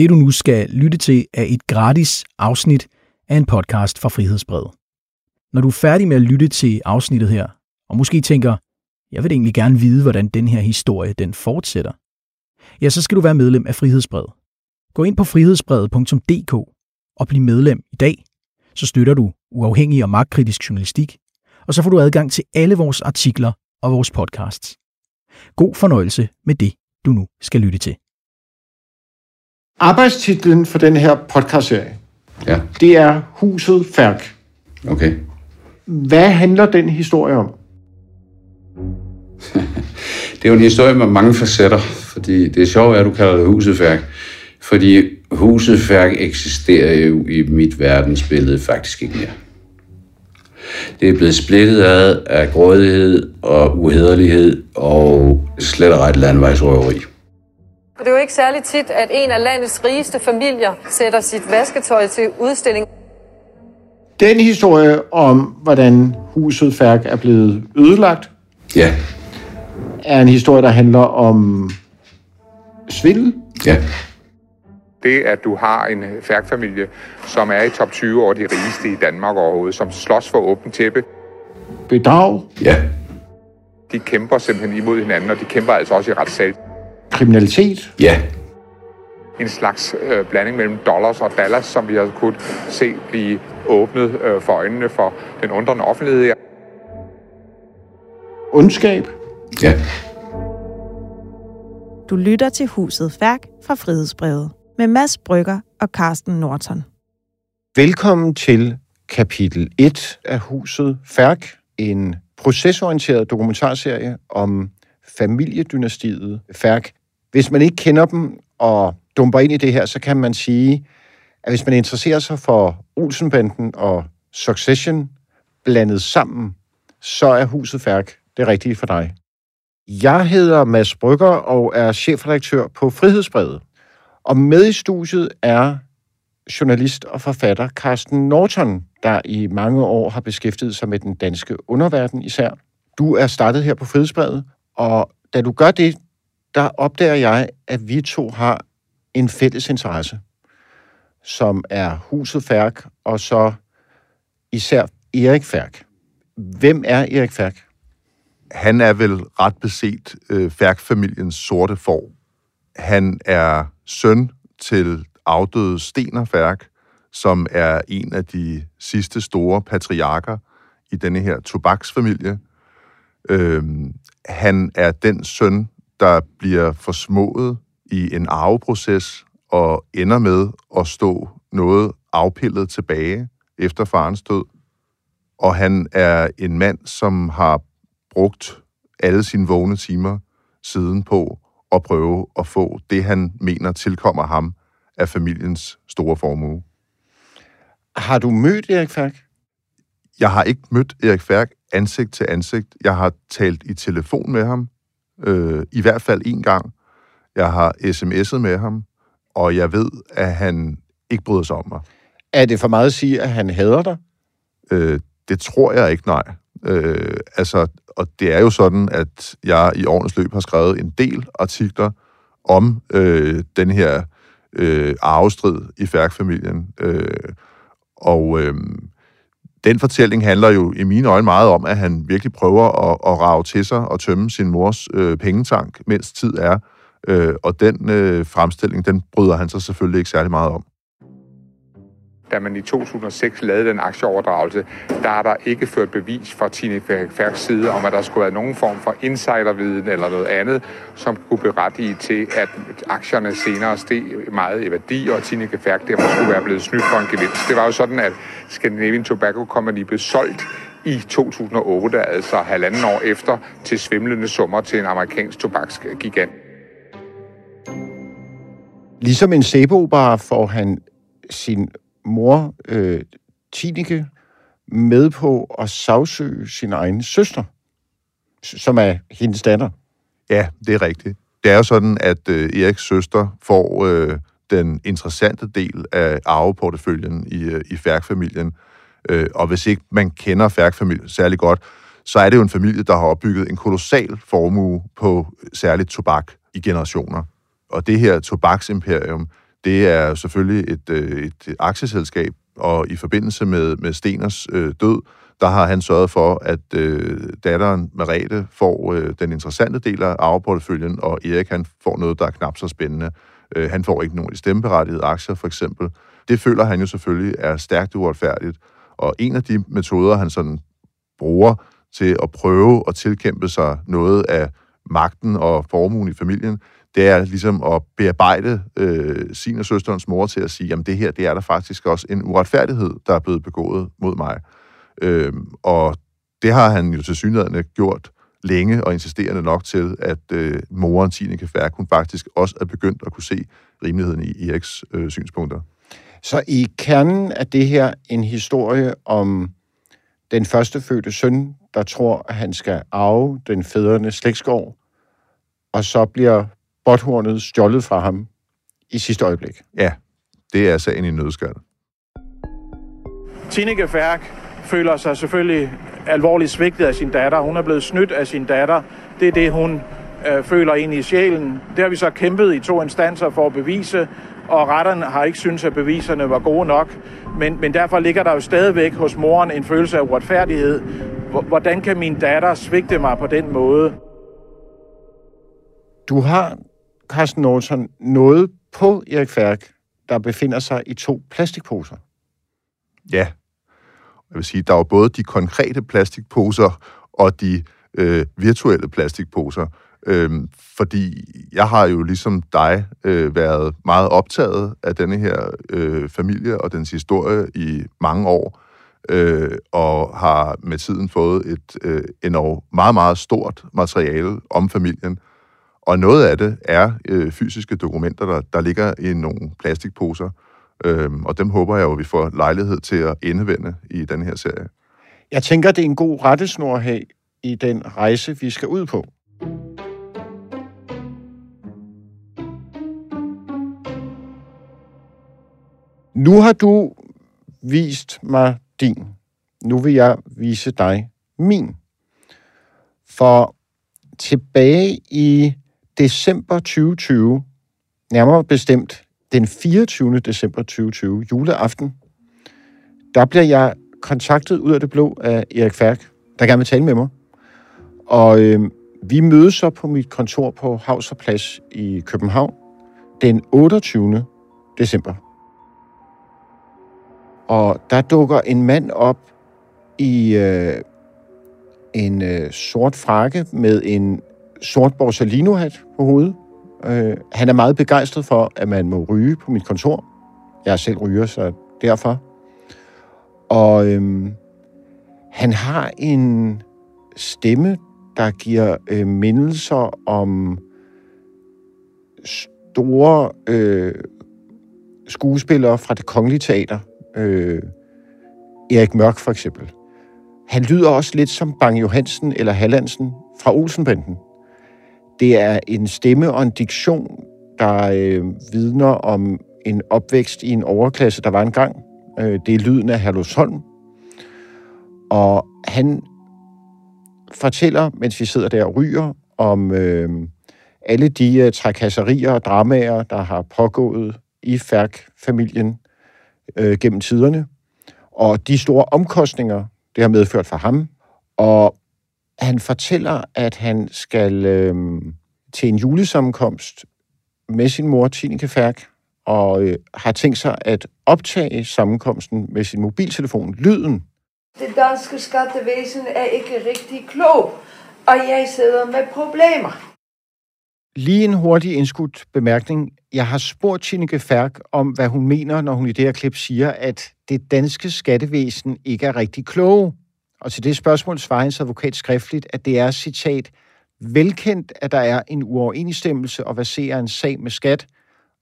Det du nu skal lytte til er et gratis afsnit af en podcast fra Frihedsbrevet. Når du er færdig med at lytte til afsnittet her, og måske tænker, jeg vil egentlig gerne vide, hvordan den her historie den fortsætter, ja, så skal du være medlem af Frihedsbrevet. Gå ind på frihedsbrevet.dk og bliv medlem i dag. Så støtter du uafhængig og magtkritisk journalistik, og så får du adgang til alle vores artikler og vores podcasts. God fornøjelse med det, du nu skal lytte til. Arbejdstitlen for den her podcastserie, Ja, det er Huset Færk. okay. Hvad handler den historie om? Det er jo en historie med mange facetter, fordi det er sjovt, at du kalder det huset færk. Fordi huset færk eksisterer jo i mit verdensbillede faktisk ikke mere. Det er blevet splittet ad af grådighed og uhederlighed og slet og ret landvejsrøveri. Og det er jo ikke særlig tit, at en af landets rigeste familier sætter sit vasketøj til udstilling. Den historie om, hvordan Huset Færk er blevet ødelagt, Ja, er en historie, der handler om svindel, ja, det, at du har en færgfamilie, som er i top 20 over de rigeste i Danmark overhovedet, som slås for åbent tæppe. bedrag, ja, De kæmper simpelthen imod hinanden, og de kæmper altså også i retssal. Kriminalitet, ja. En slags øh, blanding mellem dollars og dallas, som vi har kunnet se blive åbnet øh, for øjnene for den undrende offentlighed. ondskab, ja. Du lytter til Huset Færk fra Frihedsbrevet med Mads Brygger og Carsten Norton. Velkommen til kapitel 1 af Huset Færk, en procesorienteret dokumentarserie om familiedynastiet Færk. Hvis man ikke kender dem og dumper ind i det her, så kan man sige, at hvis man interesserer sig for Olsenbanden og Succession blandet sammen, så er Huset Færk det rigtige for dig. Jeg hedder Mads Brygger og er chefredaktør på Frihedsbrevet. Og med i studiet er journalist og forfatter Carsten Norton, der i mange år har beskæftiget sig med den danske underverden især. Du er startet her på Frihedsbrevet, og da du gør det, der opdager jeg, at vi to har en fælles interesse, som er Huset Færk, og så især Erik Færk. Hvem er Erik Færk? han er vel ret beset øh, Færk-familiens sorte får. Han er søn til afdøde Stener Færk, som er en af de sidste store patriarker i denne her tobaksfamilie. Øhm, han er den søn, der bliver forsmået i en arveproces og ender med at stå noget afpillet tilbage efter farens død. Og han er en mand, som har brugt alle sine vågne timer siden på at prøve at få det, han mener tilkommer ham af familiens store formue. Har du mødt Erik Færk? Jeg har ikke mødt Erik Færk ansigt til ansigt. Jeg har talt i telefon med ham, øh, i hvert fald en gang. Jeg har sms'et med ham, og jeg ved, at han ikke bryder sig om mig. Er det for meget at sige, at han hader dig? Øh, det tror jeg ikke, nej. Øh, altså, og det er jo sådan, at jeg i årenes løb har skrevet en del artikler om øh, den her øh, arvestrid i Færk-familien. Øh, og øh, den fortælling handler jo i mine øjne meget om, at han virkelig prøver at, at rave til sig og tømme sin mors øh, pengetank, mens tid er. Øh, og den øh, fremstilling, den bryder han sig selvfølgelig ikke særlig meget om. Da man i 2006 lavede den aktieoverdragelse, der er der ikke ført bevis fra Tine Færks side om, at der skulle være nogen form for insiderviden eller noget andet, som kunne berettige til, at aktierne senere steg meget i værdi, og Tine Færk derfor skulle være blevet snydt for en gevinst. Det var jo sådan, at Scandinavian Tobacco Company blev solgt i 2008, altså halvanden år efter, til svimlende summer til en amerikansk tobaksgigant. Ligesom en sæbeopera får han sin mor, øh, Tineke, med på at sagsøge sin egen søster, som er hendes datter. Ja, det er rigtigt. Det er jo sådan, at øh, Eriks søster får øh, den interessante del af arveporteføljen i, øh, i Færk-familien. Øh, og hvis ikke man kender Færk-familien særlig godt, så er det jo en familie, der har opbygget en kolossal formue på særligt tobak i generationer. Og det her tobaksimperium, det er selvfølgelig et, øh, et aktieselskab, og i forbindelse med, med Steners øh, død, der har han sørget for, at øh, datteren Merete får øh, den interessante del af arveporteføljen, og Erik han får noget, der er knap så spændende. Øh, han får ikke nogen stemmeberettigede aktier, for eksempel. Det føler han jo selvfølgelig er stærkt uretfærdigt. Og en af de metoder, han sådan bruger til at prøve at tilkæmpe sig noget af magten og formuen i familien, det er ligesom at bearbejde øh, sin og søsterens mor til at sige, jamen det her, det er der faktisk også en uretfærdighed, der er blevet begået mod mig. Øh, og det har han jo til synligheden gjort længe og insisterende nok til, at øh, moren Tineke Færk, hun faktisk også er begyndt at kunne se rimeligheden i Eriks øh, synspunkter. Så i kernen er det her en historie om den første fødte søn, der tror, at han skal arve den fædrende slægtsgård, og så bliver botthornet stjålet fra ham i sidste øjeblik. Ja, det er sagen i nødskal. Tineke Færk føler sig selvfølgelig alvorligt svigtet af sin datter. Hun er blevet snydt af sin datter. Det er det, hun øh, føler ind i sjælen. Det har vi så kæmpet i to instanser for at bevise, og retterne har ikke syntes, at beviserne var gode nok. Men, men derfor ligger der jo stadigvæk hos moren en følelse af uretfærdighed. Hvordan kan min datter svigte mig på den måde? Du har, Carsten Norton, noget på Erik Færk, der befinder sig i to plastikposer. Ja. Jeg vil sige, der er både de konkrete plastikposer og de øh, virtuelle plastikposer. Øhm, fordi jeg har jo ligesom dig øh, været meget optaget af denne her øh, familie og dens historie i mange år, øh, og har med tiden fået et øh, enormt meget, meget stort materiale om familien. Og noget af det er øh, fysiske dokumenter, der, der ligger i nogle plastikposer, øhm, og dem håber jeg jo, at vi får lejlighed til at indvende i den her serie. Jeg tænker, det er en god rettesnor at have i den rejse, vi skal ud på. Nu har du vist mig din. Nu vil jeg vise dig min. For tilbage i december 2020, nærmere bestemt den 24. december 2020, juleaften, der bliver jeg kontaktet ud af det blå af Erik Færk, der gerne vil tale med mig. Og øh, vi mødes så på mit kontor på Havserplads i København den 28. december og der dukker en mand op i øh, en øh, sort frakke med en sort Borsalino-hat på hovedet. Øh, han er meget begejstret for, at man må ryge på mit kontor. Jeg er selv ryger, så derfor. Og øhm, han har en stemme, der giver øh, mindelser om store øh, skuespillere fra det kongelige teater øh, Erik Mørk for eksempel. Han lyder også lidt som Bang Johansen eller Hallandsen fra Olsenbanden. Det er en stemme og en diktion, der øh, vidner om en opvækst i en overklasse, der var engang. Øh, det er lyden af Herlufsholm. Og han fortæller, mens vi sidder der og ryger, om øh, alle de øh, trakasserier og dramaer, der har pågået i Færk-familien øh, gennem tiderne, og de store omkostninger, det har medført for ham. Og han fortæller, at han skal øh, til en julesammenkomst med sin mor, Tineke Færk, og øh, har tænkt sig at optage sammenkomsten med sin mobiltelefon. Lyden. Det danske skattevæsen er ikke rigtig klog, og jeg sidder med problemer. Lige en hurtig indskudt bemærkning. Jeg har spurgt Tineke Færk om, hvad hun mener, når hun i det her klip siger, at det danske skattevæsen ikke er rigtig kloge. Og til det spørgsmål svarer hans advokat skriftligt, at det er, citat, velkendt, at der er en uoverensstemmelse og baserer en sag med skat,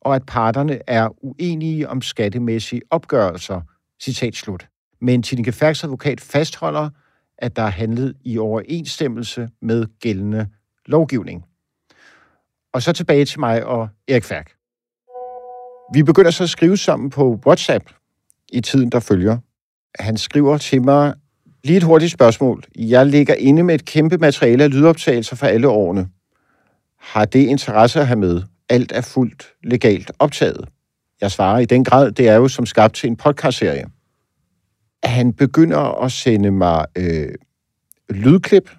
og at parterne er uenige om skattemæssige opgørelser. Citat slut. Men Tineke Færks advokat fastholder, at der er handlet i overensstemmelse med gældende lovgivning. Og så tilbage til mig og Erik Færk. Vi begynder så at skrive sammen på WhatsApp i tiden, der følger. Han skriver til mig lige et hurtigt spørgsmål. Jeg ligger inde med et kæmpe materiale af lydoptagelser fra alle årene. Har det interesse at have med? Alt er fuldt legalt optaget. jeg svarer i den grad, det er jo som skabt til en podcastserie. Han begynder at sende mig øh, lydklip.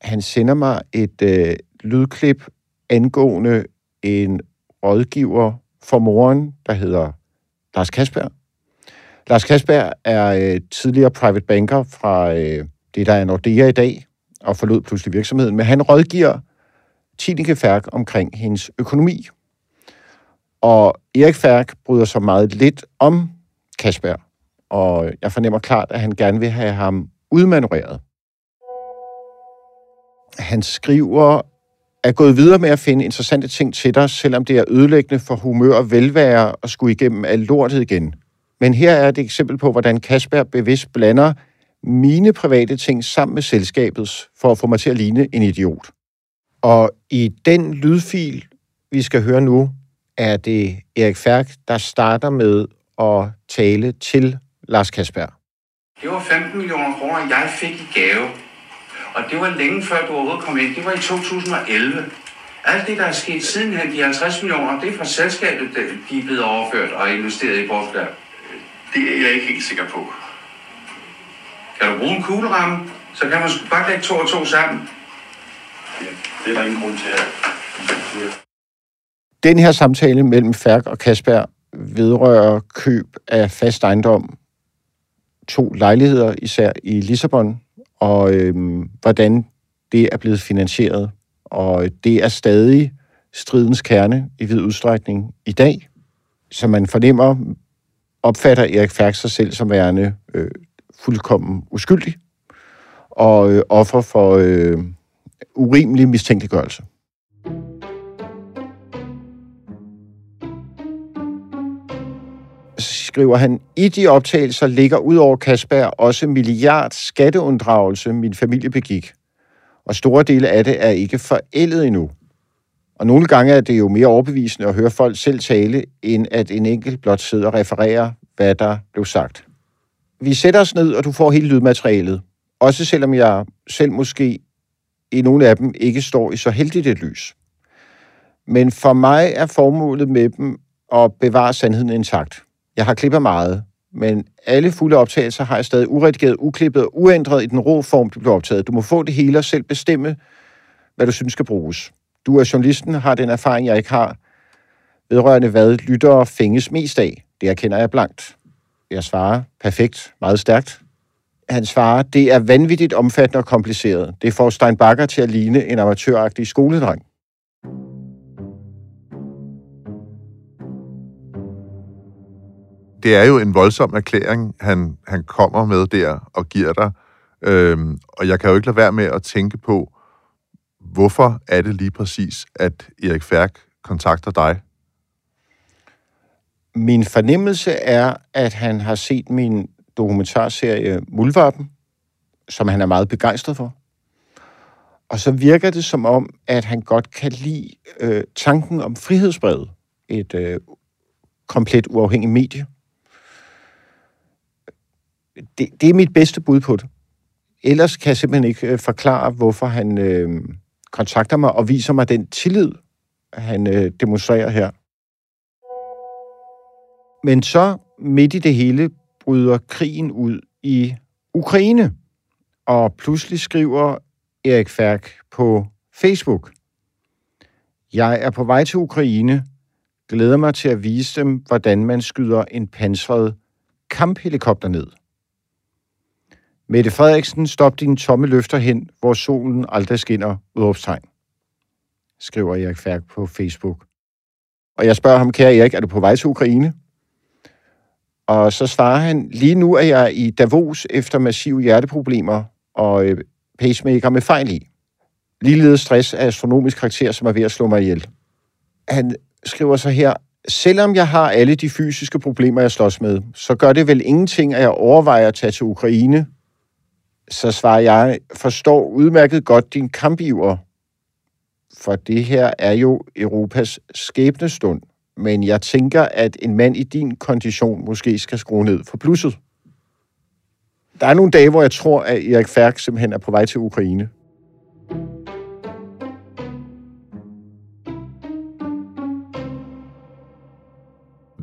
Han sender mig et øh, lydklip angående en rådgiver for moren, der hedder Lars Kasper. Lars Kasper er øh, tidligere private banker fra øh, det, der er Nordea i dag, og forlod pludselig virksomheden, men han rådgiver Tineke Færk omkring hendes økonomi. Og Erik Færk bryder sig meget lidt om Kasper, og jeg fornemmer klart, at han gerne vil have ham udmanøvreret. Han skriver, er gået videre med at finde interessante ting til dig, selvom det er ødelæggende for humør og velvære at skulle igennem alt lortet igen. Men her er et eksempel på, hvordan Kasper bevidst blander mine private ting sammen med selskabets, for at få mig til at ligne en idiot. Og i den lydfil, vi skal høre nu, er det Erik Færk, der starter med at tale til Lars Kasper. Det var 15 millioner kroner, jeg fik i gave. Og det var længe før du overhovedet kom ind. Det var i 2011. Alt det, der er sket sidenhen, de 50 millioner, det er fra selskabet, de er blevet overført og investeret i Portugal. Det er jeg ikke helt sikker på. Kan du bruge en kugleramme, så kan man sgu bare lægge to og to sammen. Ja, det er der ingen grund til at... Den her samtale mellem Færk og Kasper vedrører køb af fast ejendom, to lejligheder især i Lissabon, og øhm, hvordan det er blevet finansieret. Og øh, det er stadig stridens kerne i vid udstrækning i dag. Så man fornemmer, opfatter Erik Færk sig selv som værende øh, fuldkommen uskyldig og øh, offer for øh, urimelig mistænkeliggørelse. skriver han, i de optagelser ligger ud over Kasper også milliard skatteunddragelse, min familie begik. Og store dele af det er ikke forældet endnu. Og nogle gange er det jo mere overbevisende at høre folk selv tale, end at en enkelt blot sidder og refererer, hvad der blev sagt. Vi sætter os ned, og du får hele lydmaterialet. Også selvom jeg selv måske i nogle af dem ikke står i så heldigt et lys. Men for mig er formålet med dem at bevare sandheden intakt. Jeg har klippet meget, men alle fulde optagelser har jeg stadig uredigeret, uklippet og uændret i den rå form, de blev optaget. Du må få det hele og selv bestemme, hvad du synes skal bruges. Du er journalisten, har den erfaring, jeg ikke har, vedrørende hvad lyttere fænges mest af. Det erkender jeg blankt. Jeg svarer perfekt, meget stærkt. Han svarer, det er vanvittigt omfattende og kompliceret. Det får Stein Bakker til at ligne en amatøragtig skoledreng. det er jo en voldsom erklæring, han, han kommer med der og giver dig. Øhm, og jeg kan jo ikke lade være med at tænke på, hvorfor er det lige præcis, at Erik Færk kontakter dig? Min fornemmelse er, at han har set min dokumentarserie Muldvarpen, som han er meget begejstret for. Og så virker det som om, at han godt kan lide øh, tanken om frihedsbrevet, et øh, komplet uafhængigt medie det, det er mit bedste bud på det. Ellers kan jeg simpelthen ikke øh, forklare, hvorfor han øh, kontakter mig og viser mig den tillid, han øh, demonstrerer her. Men så midt i det hele bryder krigen ud i Ukraine, og pludselig skriver Erik Færk på Facebook. Jeg er på vej til Ukraine, glæder mig til at vise dem, hvordan man skyder en pansret kamphelikopter ned. Mette Frederiksen, stop dine tomme løfter hen, hvor solen aldrig skinner, udopstegn, skriver Erik Færk på Facebook. Og jeg spørger ham, kære Erik, er du på vej til Ukraine? Og så svarer han, lige nu er jeg i Davos efter massive hjerteproblemer og øh, pacemaker med fejl i. Ligeledes stress af astronomisk karakter, som er ved at slå mig ihjel. Han skriver så her, selvom jeg har alle de fysiske problemer, jeg slås med, så gør det vel ingenting, at jeg overvejer at tage til Ukraine så svarer jeg, forstår udmærket godt din kampiver, for det her er jo Europas skæbnestund. Men jeg tænker, at en mand i din kondition måske skal skrue ned for plusset. Der er nogle dage, hvor jeg tror, at Erik Færk simpelthen er på vej til Ukraine.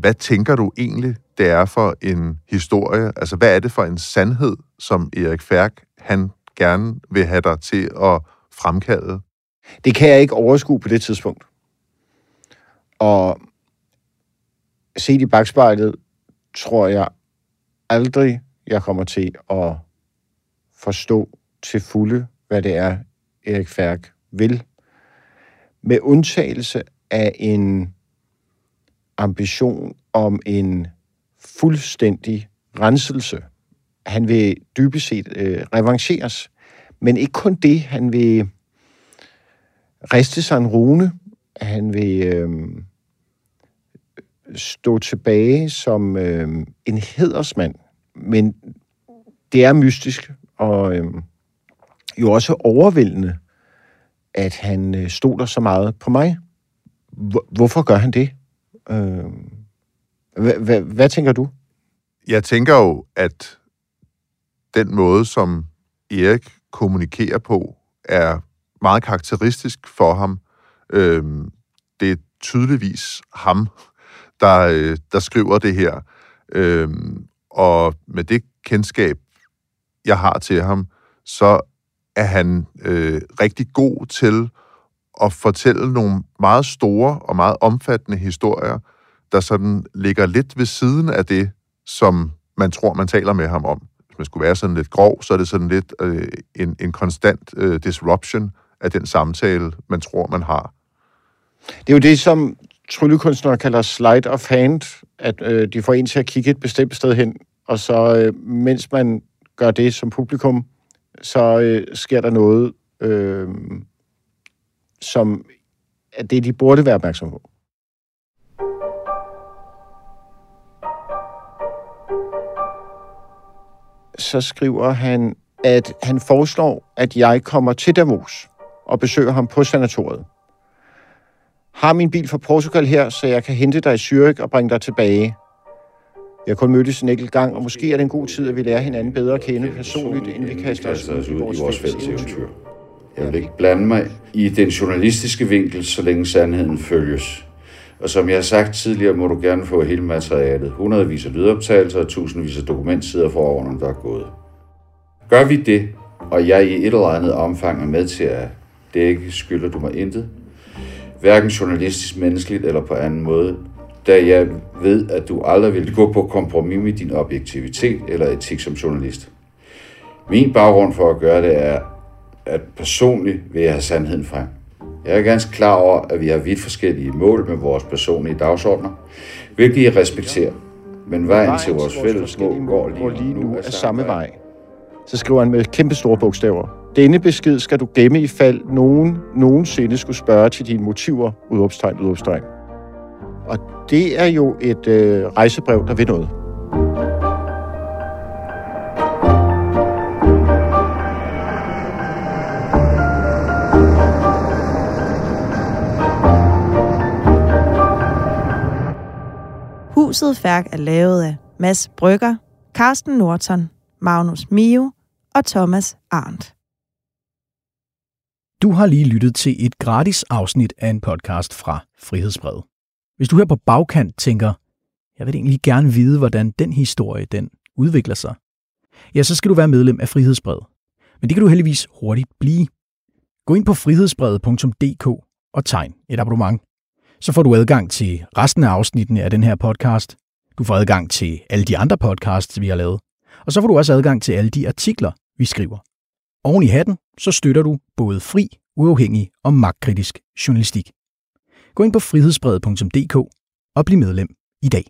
hvad tænker du egentlig, det er for en historie? Altså, hvad er det for en sandhed, som Erik Færk, han gerne vil have dig til at fremkalde? Det kan jeg ikke overskue på det tidspunkt. Og set i bagspejlet, tror jeg aldrig, jeg kommer til at forstå til fulde, hvad det er, Erik Færk vil. Med undtagelse af en ambition om en fuldstændig renselse. Han vil dybest set øh, revancheres. Men ikke kun det, han vil riste sig en rune. Han vil øh, stå tilbage som øh, en hedersmand. Men det er mystisk, og øh, jo også overvældende, at han øh, stoler så meget på mig. Hvorfor gør han det? Øh, hvad tænker du? Jeg tænker jo, at den måde, som Erik kommunikerer på, er meget karakteristisk for ham. Øhm, det er tydeligvis ham, der, øh, der skriver det her. Øhm, og med det kendskab, jeg har til ham, så er han øh, rigtig god til at fortælle nogle meget store og meget omfattende historier, der sådan ligger lidt ved siden af det, som man tror, man taler med ham om. Hvis man skulle være sådan lidt grov, så er det sådan lidt øh, en, en konstant øh, disruption af den samtale, man tror, man har. Det er jo det, som tryllekunstnere kalder slide of hand, at øh, de får en til at kigge et bestemt sted hen, og så øh, mens man gør det som publikum, så øh, sker der noget, øh, som er det, de burde være opmærksom på. Så skriver han, at han foreslår, at jeg kommer til Davos og besøger ham på sanatoriet. Har min bil fra Portugal her, så jeg kan hente dig i Zürich og bringe dig tilbage. Vi har kun mødtes en enkelt gang, og måske er det en god tid, at vi lærer hinanden bedre at kende personligt, inden vi kaster os ud i vores, vores fælles eventyr. Jeg vil ikke blande mig i den journalistiske vinkel, så længe sandheden følges. Og som jeg har sagt tidligere, må du gerne få hele materialet. Hundredvis af lydoptagelser og tusindvis af dokumentsider for årene, der er gået. Gør vi det, og jeg i et eller andet omfang er med til at dække, skylder du mig intet. Hverken journalistisk, menneskeligt eller på anden måde, da jeg ved, at du aldrig vil gå på kompromis med din objektivitet eller etik som journalist. Min baggrund for at gøre det er, at personligt vil jeg have sandheden frem. Jeg er ganske klar over, at vi har vidt forskellige mål med vores personlige dagsordner, hvilket jeg respekterer. Men vejen til vores fælles mål går lige, lige nu af samme vej. Så skriver han med kæmpe store bogstaver. Denne besked skal du gemme i fald nogen nogensinde skulle spørge til dine motiver, udopstegn, udopstegn. Og det er jo et øh, rejsebrev, der vil noget. Husets Færk er lavet af Mads Brygger, Carsten Norton, Magnus Mio og Thomas Arndt. Du har lige lyttet til et gratis afsnit af en podcast fra Frihedsbrevet. Hvis du her på bagkant tænker, jeg vil egentlig gerne vide, hvordan den historie den udvikler sig, ja, så skal du være medlem af Frihedsbrevet. Men det kan du heldigvis hurtigt blive. Gå ind på frihedsbrevet.dk og tegn et abonnement. Så får du adgang til resten af afsnittene af den her podcast. Du får adgang til alle de andre podcasts, vi har lavet. Og så får du også adgang til alle de artikler, vi skriver. Oven i hatten, så støtter du både fri, uafhængig og magtkritisk journalistik. Gå ind på frihedsbrevet.dk og bliv medlem i dag.